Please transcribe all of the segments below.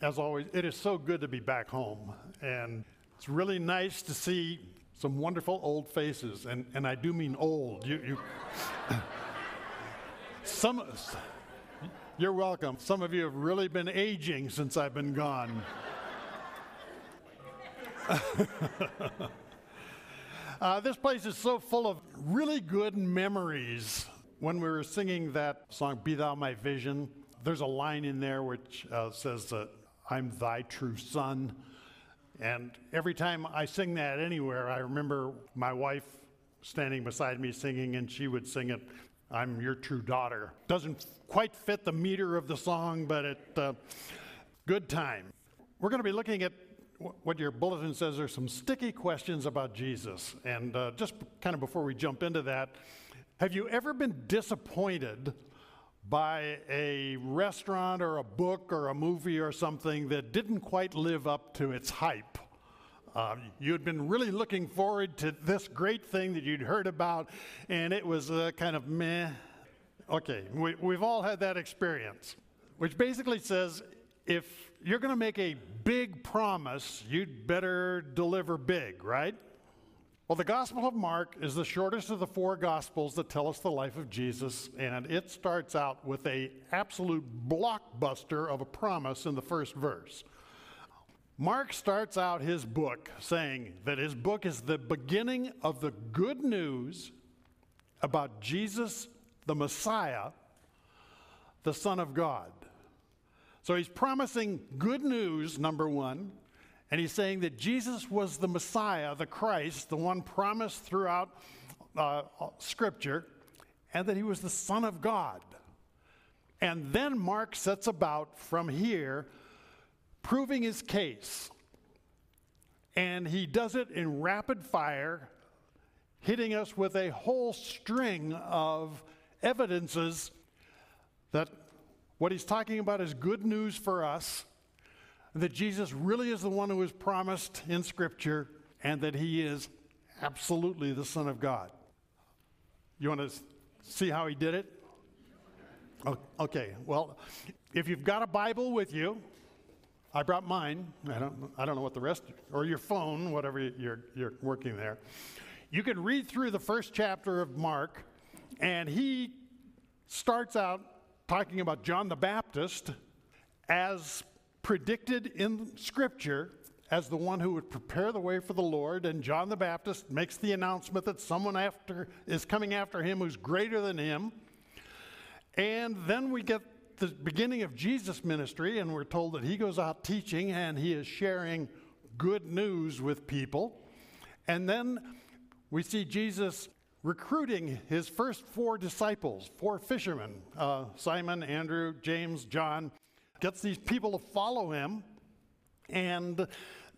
as always, it is so good to be back home. And it's really nice to see some wonderful old faces. And, and I do mean old. You, you some, you're welcome. Some of you have really been aging since I've been gone. uh, this place is so full of really good memories. When we were singing that song, Be Thou My Vision, there's a line in there which uh, says that I'm thy true son. And every time I sing that anywhere, I remember my wife standing beside me singing, and she would sing it, I'm your true daughter. Doesn't quite fit the meter of the song, but it, uh, good time. We're going to be looking at what your bulletin says are some sticky questions about Jesus. And uh, just kind of before we jump into that, have you ever been disappointed by a restaurant or a book or a movie or something that didn't quite live up to its hype. Uh, you'd been really looking forward to this great thing that you'd heard about, and it was kind of meh. Okay, we, we've all had that experience, which basically says if you're going to make a big promise, you'd better deliver big, right? Well, the Gospel of Mark is the shortest of the four Gospels that tell us the life of Jesus, and it starts out with a absolute blockbuster of a promise in the first verse. Mark starts out his book saying that his book is the beginning of the good news about Jesus, the Messiah, the Son of God. So he's promising good news, number one. And he's saying that Jesus was the Messiah, the Christ, the one promised throughout uh, Scripture, and that he was the Son of God. And then Mark sets about from here proving his case. And he does it in rapid fire, hitting us with a whole string of evidences that what he's talking about is good news for us that Jesus really is the one who is promised in Scripture and that he is absolutely the Son of God. You want to see how he did it? Okay, well, if you've got a Bible with you, I brought mine. I don't, I don't know what the rest, or your phone, whatever you're, you're working there. You can read through the first chapter of Mark, and he starts out talking about John the Baptist as predicted in Scripture as the one who would prepare the way for the Lord. And John the Baptist makes the announcement that someone after is coming after him who's greater than him. And then we get the beginning of Jesus' ministry, and we're told that he goes out teaching and he is sharing good news with people. And then we see Jesus recruiting his first four disciples, four fishermen uh, Simon, Andrew, James, John gets these people to follow him. And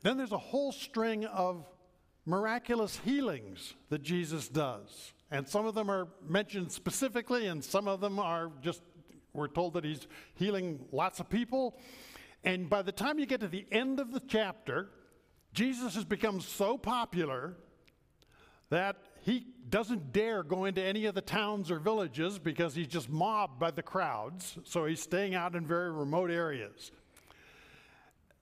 then there's a whole string of miraculous healings that Jesus does. And some of them are mentioned specifically, and some of them are just, we're told that he's healing lots of people. And by the time you get to the end of the chapter, Jesus has become so popular that he doesn't dare go into any of the towns or villages because he's just mobbed by the crowds. So he's staying out in very remote areas.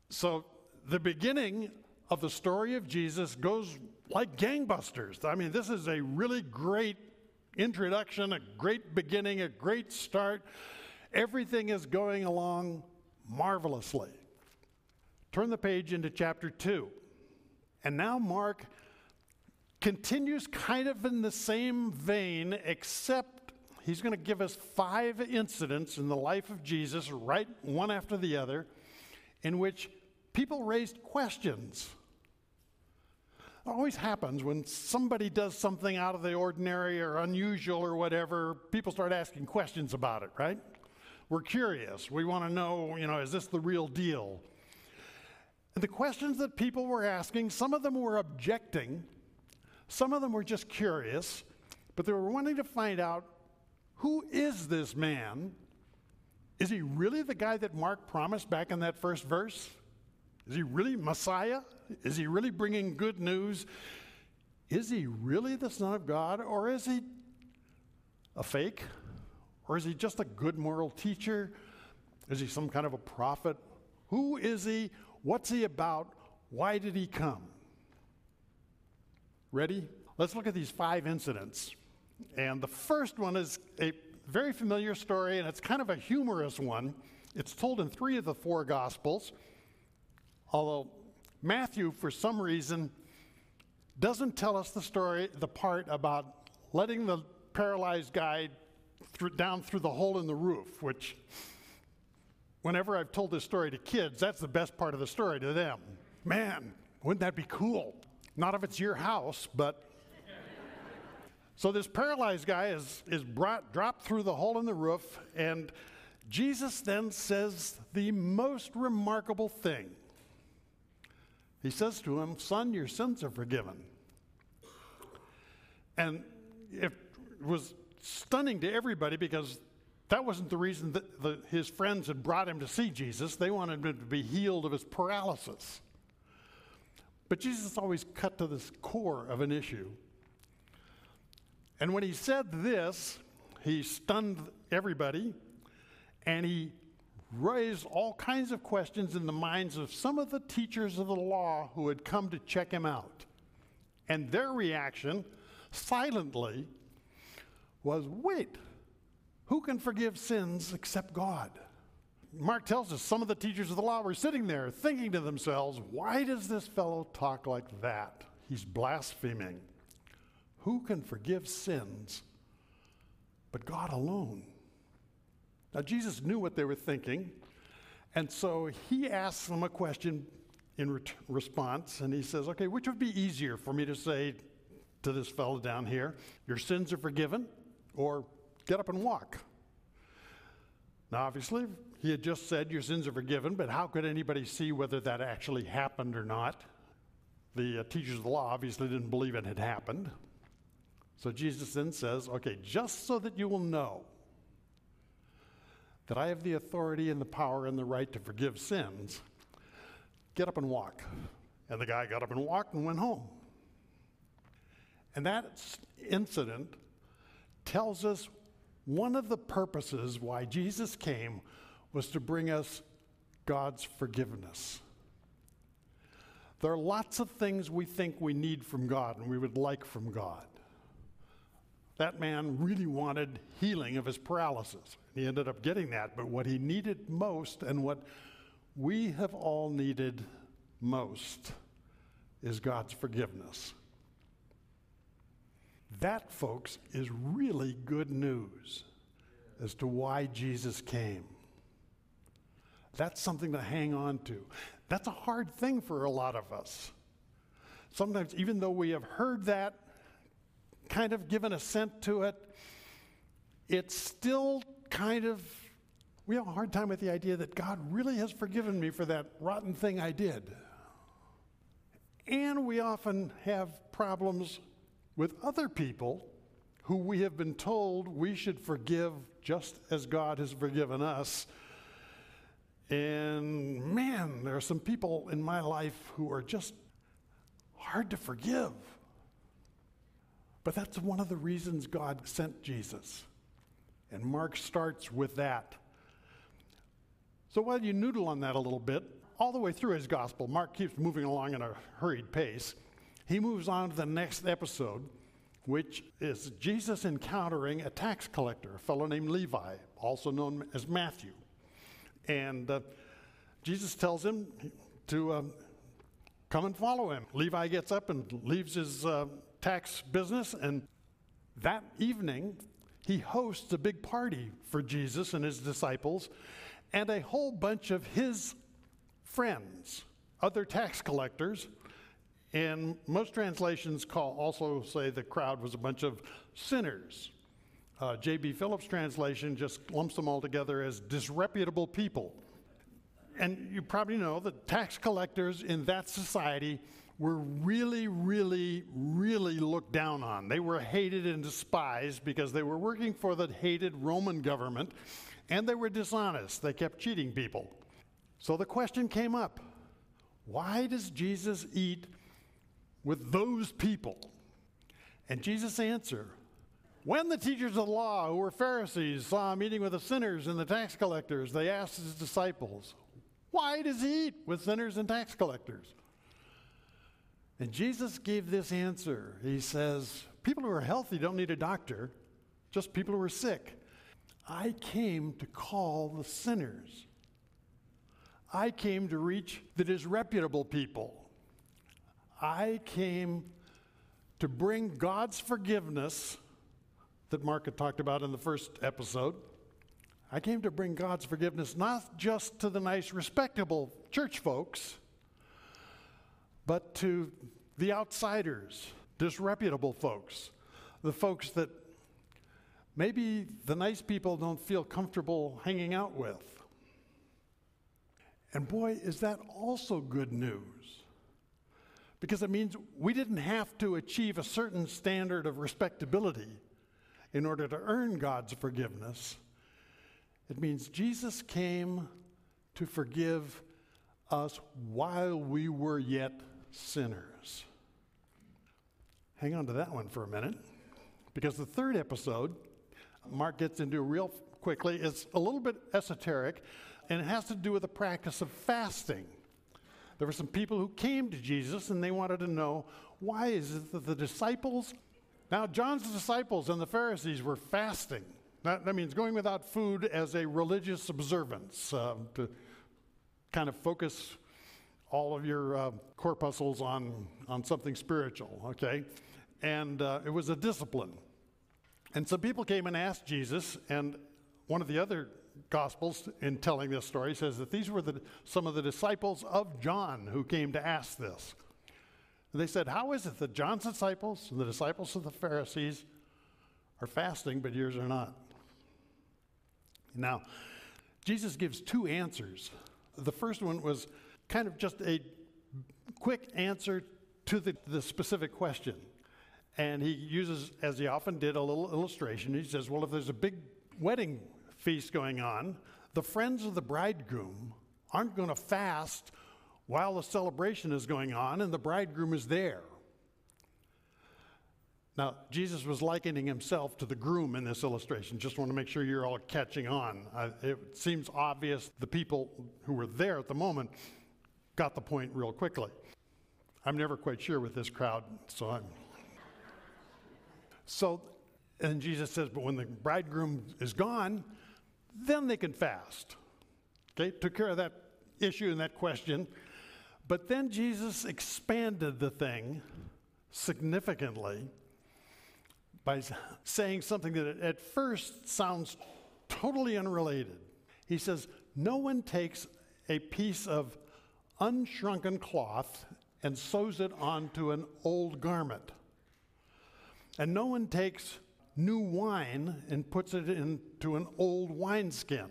So the beginning of the story of Jesus goes like gangbusters. I mean, this is a really great introduction, a great beginning, a great start. Everything is going along marvelously. Turn the page into chapter 2. And now Mark continues kind of in the same vein, except he's going to give us five incidents in the life of Jesus, right one after the other, in which people raised questions. It always happens when somebody does something out of the ordinary or unusual or whatever, people start asking questions about it, right? We're curious. We want to know, you know, is this the real deal? And the questions that people were asking, some of them were objecting some of them were just curious, but they were wanting to find out who is this man? Is he really the guy that Mark promised back in that first verse? Is he really Messiah? Is he really bringing good news? Is he really the Son of God, or is he a fake? Or is he just a good moral teacher? Is he some kind of a prophet? Who is he? What's he about? Why did he come? Ready? Let's look at these five incidents. And the first one is a very familiar story, and it's kind of a humorous one. It's told in three of the four Gospels, although Matthew, for some reason, doesn't tell us the story, the part about letting the paralyzed guy through, down through the hole in the roof, which, whenever I've told this story to kids, that's the best part of the story to them. Man, wouldn't that be cool? Not if it's your house, but. so this paralyzed guy is, is brought, dropped through the hole in the roof, and Jesus then says the most remarkable thing. He says to him, Son, your sins are forgiven. And it was stunning to everybody because that wasn't the reason that the, his friends had brought him to see Jesus. They wanted him to be healed of his paralysis. But Jesus always cut to the core of an issue. And when he said this, he stunned everybody and he raised all kinds of questions in the minds of some of the teachers of the law who had come to check him out. And their reaction, silently, was wait, who can forgive sins except God? Mark tells us some of the teachers of the law were sitting there thinking to themselves, why does this fellow talk like that? He's blaspheming. Who can forgive sins but God alone? Now, Jesus knew what they were thinking, and so he asks them a question in re- response, and he says, Okay, which would be easier for me to say to this fellow down here? Your sins are forgiven, or get up and walk? Now, obviously, he had just said your sins are forgiven, but how could anybody see whether that actually happened or not? The uh, teachers of the law obviously didn't believe it had happened. So Jesus then says, Okay, just so that you will know that I have the authority and the power and the right to forgive sins, get up and walk. And the guy got up and walked and went home. And that incident tells us one of the purposes why Jesus came was to bring us God's forgiveness. There are lots of things we think we need from God and we would like from God. That man really wanted healing of his paralysis. He ended up getting that, but what he needed most and what we have all needed most is God's forgiveness. That, folks, is really good news as to why Jesus came. That's something to hang on to. That's a hard thing for a lot of us. Sometimes, even though we have heard that kind of given assent to it, it's still kind of, we have a hard time with the idea that God really has forgiven me for that rotten thing I did. And we often have problems with other people who we have been told we should forgive just as God has forgiven us. And man, there are some people in my life who are just hard to forgive. But that's one of the reasons God sent Jesus. And Mark starts with that. So while you noodle on that a little bit, all the way through his gospel, Mark keeps moving along at a hurried pace. He moves on to the next episode, which is Jesus encountering a tax collector, a fellow named Levi, also known as Matthew. And uh, Jesus tells him to um, come and follow him. Levi gets up and leaves his uh, tax business, and that evening, he hosts a big party for Jesus and his disciples, and a whole bunch of his friends, other tax collectors. And most translations call also say the crowd was a bunch of sinners. Uh, J.B. Phillips' translation just lumps them all together as disreputable people. And you probably know that tax collectors in that society were really, really, really looked down on. They were hated and despised because they were working for the hated Roman government and they were dishonest. They kept cheating people. So the question came up why does Jesus eat with those people? And Jesus' answer when the teachers of the law, who were Pharisees, saw him eating with the sinners and the tax collectors, they asked his disciples, Why does he eat with sinners and tax collectors? And Jesus gave this answer. He says, People who are healthy don't need a doctor, just people who are sick. I came to call the sinners. I came to reach the disreputable people. I came to bring God's forgiveness that Mark had talked about in the first episode. I came to bring God's forgiveness not just to the nice, respectable church folks, but to the outsiders, disreputable folks, the folks that maybe the nice people don't feel comfortable hanging out with. And boy, is that also good news. Because it means we didn't have to achieve a certain standard of respectability in order to earn God's forgiveness. It means Jesus came to forgive us while we were yet sinners. Hang on to that one for a minute, because the third episode, Mark gets into real quickly, is a little bit esoteric, and it has to do with the practice of fasting. There were some people who came to Jesus and they wanted to know why is it that the disciples, now John's disciples and the Pharisees were fasting. That, that means going without food as a religious observance uh, to kind of focus all of your uh, corpuscles on, on something spiritual, okay? And uh, it was a discipline. And some people came and asked Jesus, and one of the other gospels in telling this story says that these were the, some of the disciples of John who came to ask this. They said, How is it that John's disciples and the disciples of the Pharisees are fasting, but yours are not? Now, Jesus gives two answers. The first one was kind of just a quick answer to the, the specific question. And he uses, as he often did, a little illustration. He says, Well, if there's a big wedding feast going on, the friends of the bridegroom aren't going to fast while the celebration is going on and the bridegroom is there. Now, Jesus was likening himself to the groom in this illustration. Just want to make sure you're all catching on. Uh, it seems obvious the people who were there at the moment got the point real quickly. I'm never quite sure with this crowd, so I'm. So, and Jesus says, but when the bridegroom is gone, then they can fast. Okay, took care of that issue and that question. But then Jesus expanded the thing significantly by saying something that at first sounds totally unrelated. He says, No one takes a piece of unshrunken cloth and sews it onto an old garment. And no one takes new wine and puts it into an old wineskin.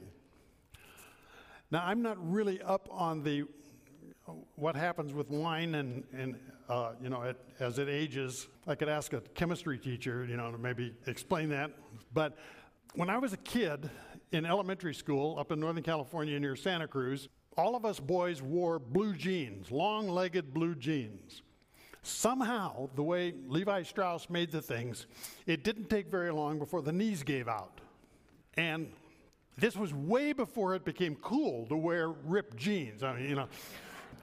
Now, I'm not really up on the what happens with wine and, and uh, you know, it, as it ages. I could ask a chemistry teacher, you know, to maybe explain that. But when I was a kid in elementary school up in Northern California near Santa Cruz, all of us boys wore blue jeans, long legged blue jeans. Somehow, the way Levi Strauss made the things, it didn't take very long before the knees gave out. And this was way before it became cool to wear ripped jeans. I mean, you know,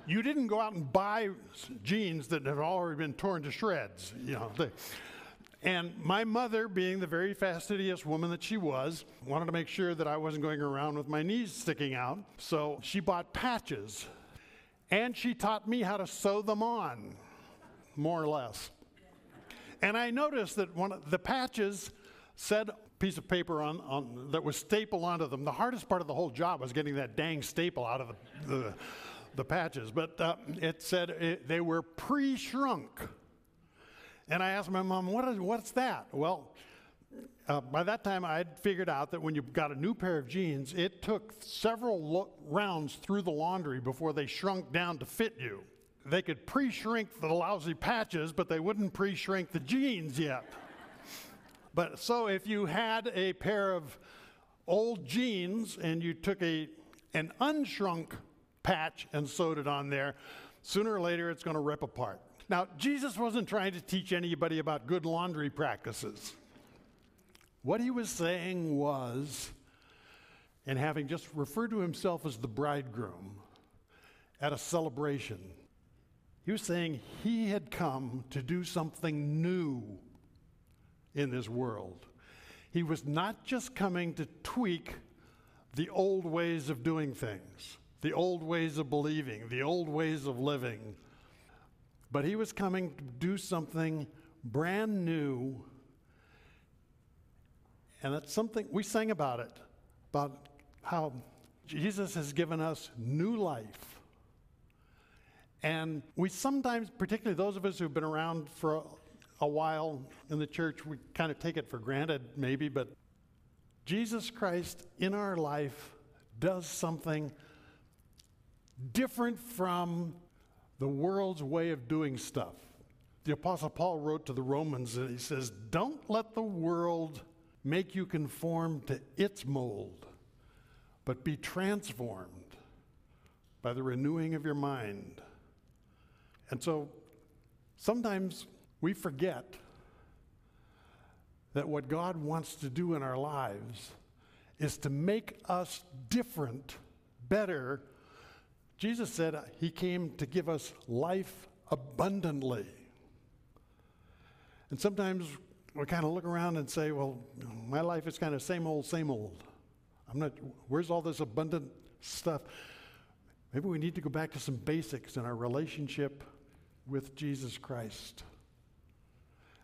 you didn't go out and buy jeans that had already been torn to shreds, you know. They, and my mother, being the very fastidious woman that she was, wanted to make sure that I wasn't going around with my knees sticking out. So she bought patches. And she taught me how to sew them on, more or less. And I noticed that one of the patches said piece of paper on, on that was stapled onto them. The hardest part of the whole job was getting that dang staple out of the, the the patches, but uh, it said it, they were pre shrunk. And I asked my mom, what is, what's that? Well, uh, by that time, I'd figured out that when you got a new pair of jeans, it took several lo- rounds through the laundry before they shrunk down to fit you. They could pre shrink the lousy patches, but they wouldn't pre shrink the jeans yet. but so if you had a pair of old jeans and you took a, an unshrunk patch and sewed it on there. Sooner or later, it's going to rip apart. Now, Jesus wasn't trying to teach anybody about good laundry practices. What he was saying was, and having just referred to himself as the bridegroom, at a celebration. He was saying he had come to do something new in this world. He was not just coming to tweak the old ways of doing things, the old ways of believing, the old ways of living, but he was coming to do something brand new. And that's something we sang about it, about how Jesus has given us new life. And we sometimes, particularly those of us who've been around for a while in the church, we kind of take it for granted, maybe, but Jesus Christ in our life does something different from the world's way of doing stuff. The Apostle Paul wrote to the Romans and he says, Don't let the world make you conform to its mold, but be transformed by the renewing of your mind. And so sometimes we forget that what God wants to do in our lives is to make us different, better. Jesus said he came to give us life abundantly. And sometimes we kind of look around and say, well, my life is kind of same old, same old. I'm not, where's all this abundant stuff? Maybe we need to go back to some basics in our relationship with Jesus Christ.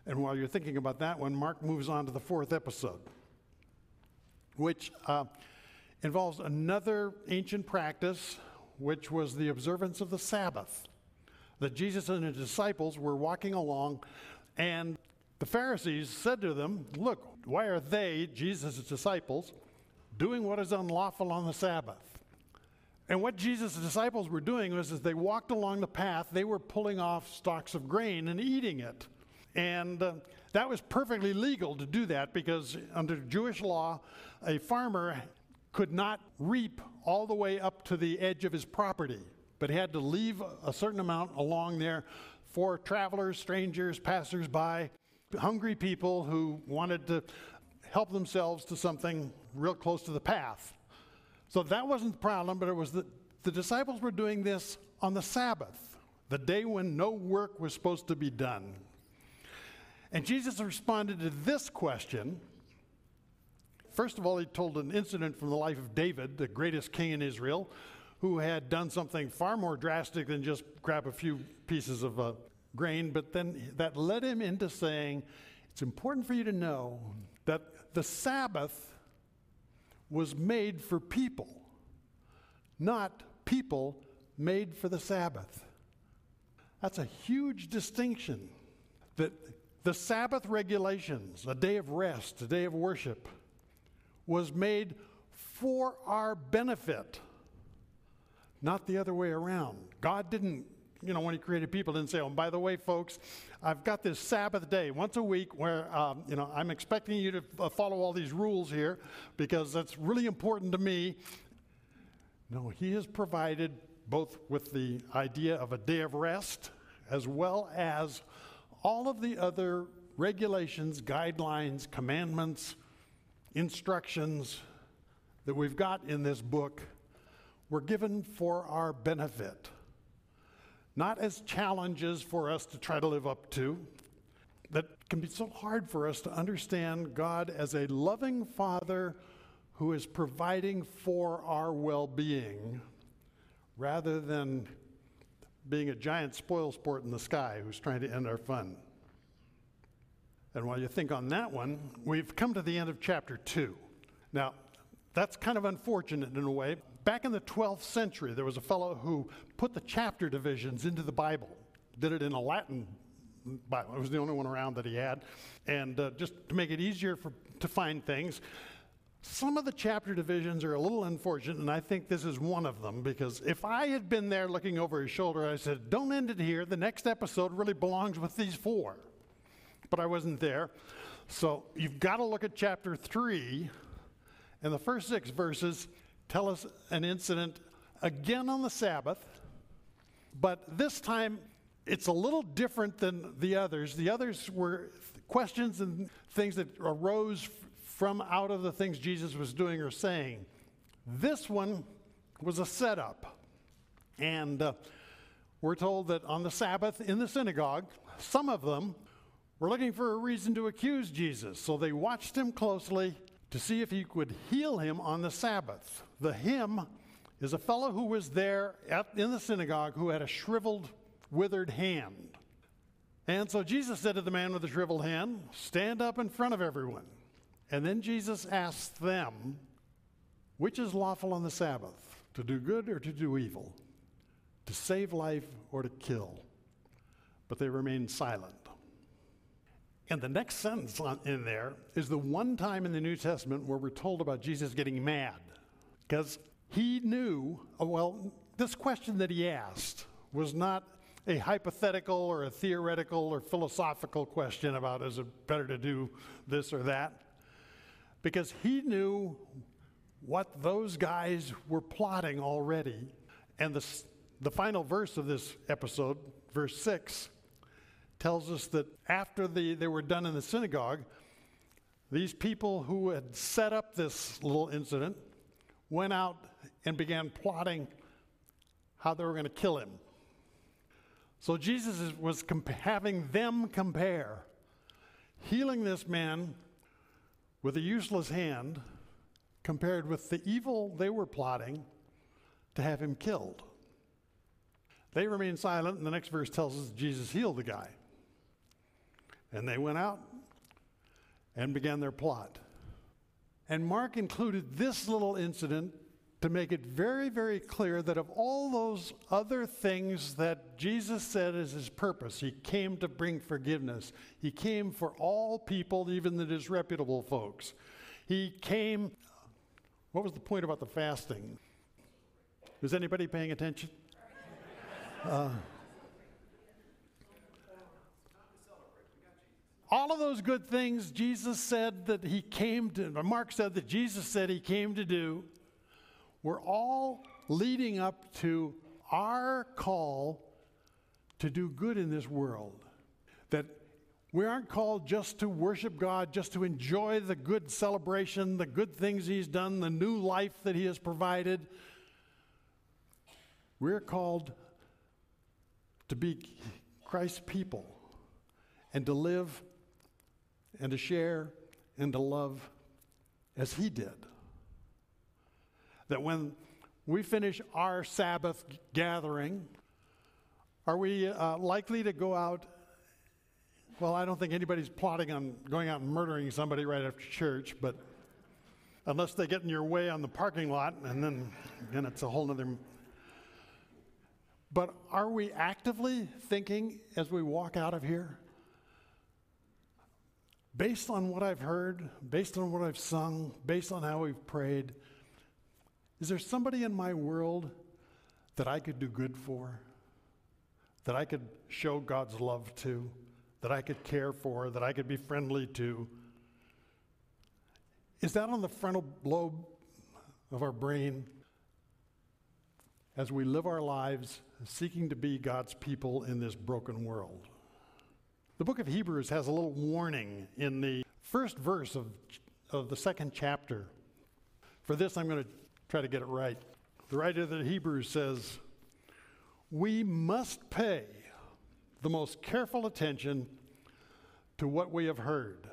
And while you're thinking about that one, Mark moves on to the fourth episode, which uh, involves another ancient practice, which was the observance of the Sabbath. That Jesus and his disciples were walking along, and the Pharisees said to them, Look, why are they, Jesus' disciples, doing what is unlawful on the Sabbath? And what Jesus' disciples were doing was, as they walked along the path, they were pulling off stalks of grain and eating it. And uh, that was perfectly legal to do that because under Jewish law, a farmer could not reap all the way up to the edge of his property, but he had to leave a certain amount along there for travelers, strangers, passersby, hungry people who wanted to help themselves to something real close to the path. So that wasn't the problem, but it was that the disciples were doing this on the Sabbath, the day when no work was supposed to be done. And Jesus responded to this question. First of all, he told an incident from the life of David, the greatest king in Israel, who had done something far more drastic than just grab a few pieces of uh, grain. But then that led him into saying, It's important for you to know that the Sabbath was made for people, not people made for the Sabbath. That's a huge distinction that the Sabbath regulations, a day of rest, a day of worship, was made for our benefit, not the other way around. God didn't, you know, when He created people, didn't say, oh, by the way, folks, I've got this Sabbath day once a week where, um, you know, I'm expecting you to uh, follow all these rules here because that's really important to me. No, He has provided both with the idea of a day of rest as well as all of the other regulations, guidelines, commandments, instructions that we've got in this book were given for our benefit, not as challenges for us to try to live up to. That can be so hard for us to understand God as a loving Father who is providing for our well being rather than being a giant spoil sport in the sky who's trying to end our fun. And while you think on that one, we've come to the end of chapter 2. Now, that's kind of unfortunate in a way. Back in the 12th century, there was a fellow who put the chapter divisions into the Bible, did it in a Latin Bible. It was the only one around that he had. And uh, just to make it easier for, to find things, some of the chapter divisions are a little unfortunate, and I think this is one of them because if I had been there looking over his shoulder, I said, Don't end it here. The next episode really belongs with these four. But I wasn't there. So you've got to look at chapter three, and the first six verses tell us an incident again on the Sabbath, but this time it's a little different than the others. The others were questions and things that arose from out of the things Jesus was doing or saying. This one was a setup. And uh, we're told that on the Sabbath in the synagogue, some of them were looking for a reason to accuse Jesus. So they watched him closely to see if he could heal him on the Sabbath. The him is a fellow who was there at, in the synagogue who had a shriveled, withered hand. And so Jesus said to the man with the shriveled hand, Stand up in front of everyone. And then Jesus asked them, Which is lawful on the Sabbath, to do good or to do evil, to save life or to kill? But they remained silent. And the next sentence in there is the one time in the New Testament where we're told about Jesus getting mad. Because he knew, oh, well, this question that he asked was not a hypothetical or a theoretical or philosophical question about is it better to do this or that? Because he knew what those guys were plotting already. And the, the final verse of this episode, verse 6, tells us that after the, they were done in the synagogue, these people who had set up this little incident went out and began plotting how they were going to kill him. So Jesus was comp- having them compare healing this man with a useless hand compared with the evil they were plotting to have him killed. They remained silent, and the next verse tells us Jesus healed the guy. And they went out and began their plot. And Mark included this little incident to make it very, very clear that of all those other things that Jesus said is his purpose, he came to bring forgiveness. He came for all people, even the disreputable folks. He came, what was the point about the fasting? Is anybody paying attention? Uh, all of those good things Jesus said that he came to, Mark said that Jesus said he came to do we're all leading up to our call to do good in this world. That we aren't called just to worship God, just to enjoy the good celebration, the good things He's done, the new life that He has provided. We're called to be Christ's people and to live and to share and to love as He did that when we finish our Sabbath gathering, are we uh, likely to go out? Well, I don't think anybody's plotting on going out and murdering somebody right after church, but unless they get in your way on the parking lot, and then, then it's a whole other. But are we actively thinking as we walk out of here? Based on what I've heard, based on what I've sung, based on how we've prayed, is there somebody in my world that I could do good for? That I could show God's love to? That I could care for? That I could be friendly to? Is that on the frontal lobe of our brain as we live our lives seeking to be God's people in this broken world? The book of Hebrews has a little warning in the first verse of, of the second chapter. For this, I'm going to try to get it right. The writer of the Hebrews says, We must pay the most careful attention to what we have heard.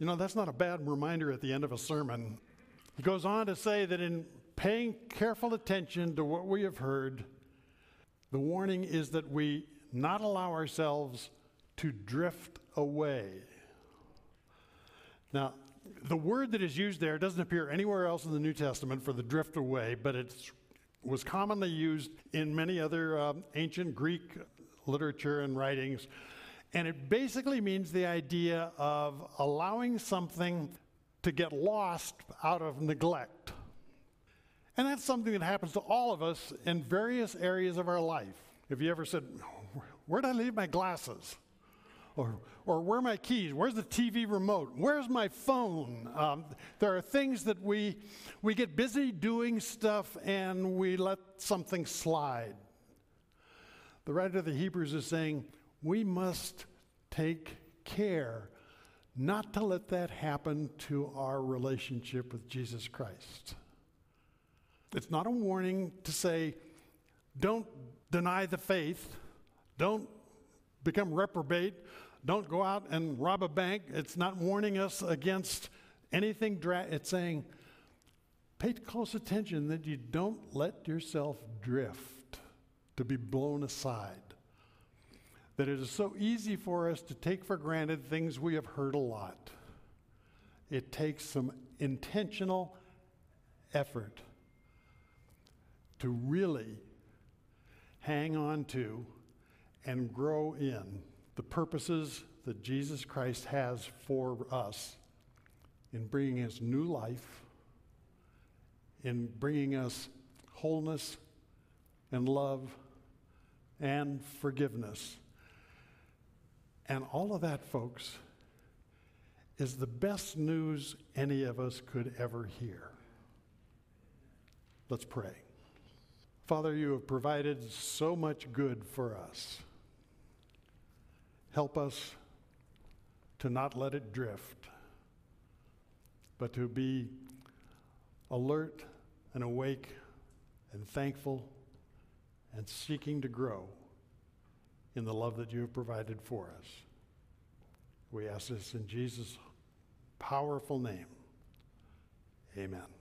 You know, that's not a bad reminder at the end of a sermon. He goes on to say that in paying careful attention to what we have heard, the warning is that we not allow ourselves to drift away. Now, the word that is used there doesn't appear anywhere else in the New Testament for the drift away, but it was commonly used in many other um, ancient Greek literature and writings. And it basically means the idea of allowing something to get lost out of neglect. And that's something that happens to all of us in various areas of our life. If you ever said, Where'd I leave my glasses? or, or where are my keys? Where's the TV remote? Where's my phone? Um, there are things that we, we get busy doing stuff and we let something slide. The writer of the Hebrews is saying we must take care not to let that happen to our relationship with Jesus Christ. It's not a warning to say, don't deny the faith, don't become reprobate, don't go out and rob a bank. It's not warning us against anything. Dra- it's saying, pay close attention that you don't let yourself drift to be blown aside. That it is so easy for us to take for granted things we have heard a lot. It takes some intentional effort to really hang on to and grow in the purposes that Jesus Christ has for us in bringing us new life, in bringing us wholeness and love and forgiveness. And all of that, folks, is the best news any of us could ever hear. Let's pray. Father, you have provided so much good for us. Help us to not let it drift, but to be alert and awake and thankful and seeking to grow in the love that you have provided for us. We ask this in Jesus' powerful name. Amen.